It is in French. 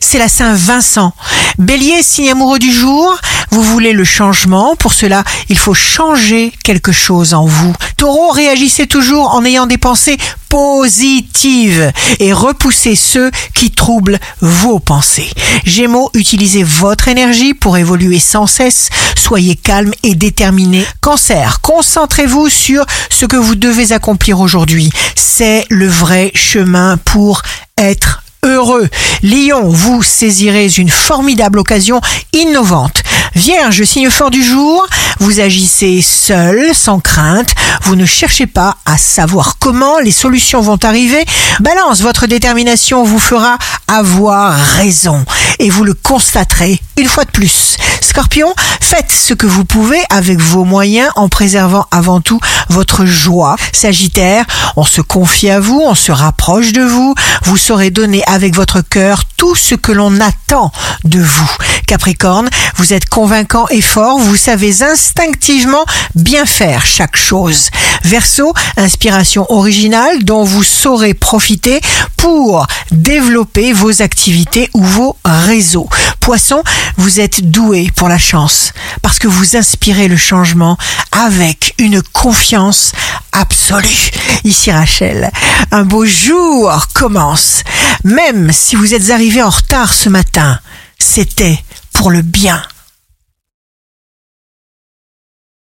c'est la Saint-Vincent. Bélier, signe amoureux du jour, vous voulez le changement, pour cela il faut changer quelque chose en vous. Taureau, réagissez toujours en ayant des pensées positives et repoussez ceux qui troublent vos pensées. Gémeaux, utilisez votre énergie pour évoluer sans cesse, soyez calme et déterminé. Cancer, concentrez-vous sur ce que vous devez accomplir aujourd'hui. C'est le vrai chemin pour être heureux. Lion, vous saisirez une formidable occasion innovante. Vierge, signe fort du jour, vous agissez seul, sans crainte, vous ne cherchez pas à savoir comment les solutions vont arriver. Balance, votre détermination vous fera avoir raison et vous le constaterez une fois de plus. Scorpion, faites ce que vous pouvez avec vos moyens en préservant avant tout votre joie. Sagittaire, on se confie à vous, on se rapproche de vous, vous saurez donner avec votre cœur tout ce que l'on attend de vous. Capricorne, vous êtes convaincant et fort, vous savez instinctivement bien faire chaque chose. Verseau, inspiration originale dont vous saurez profiter pour développer vos activités ou vos réseaux. Poisson, vous êtes doué pour la chance parce que vous inspirez le changement avec une confiance absolue. Ici Rachel, un beau jour commence. Même si vous êtes arrivé en retard ce matin, c'était pour le bien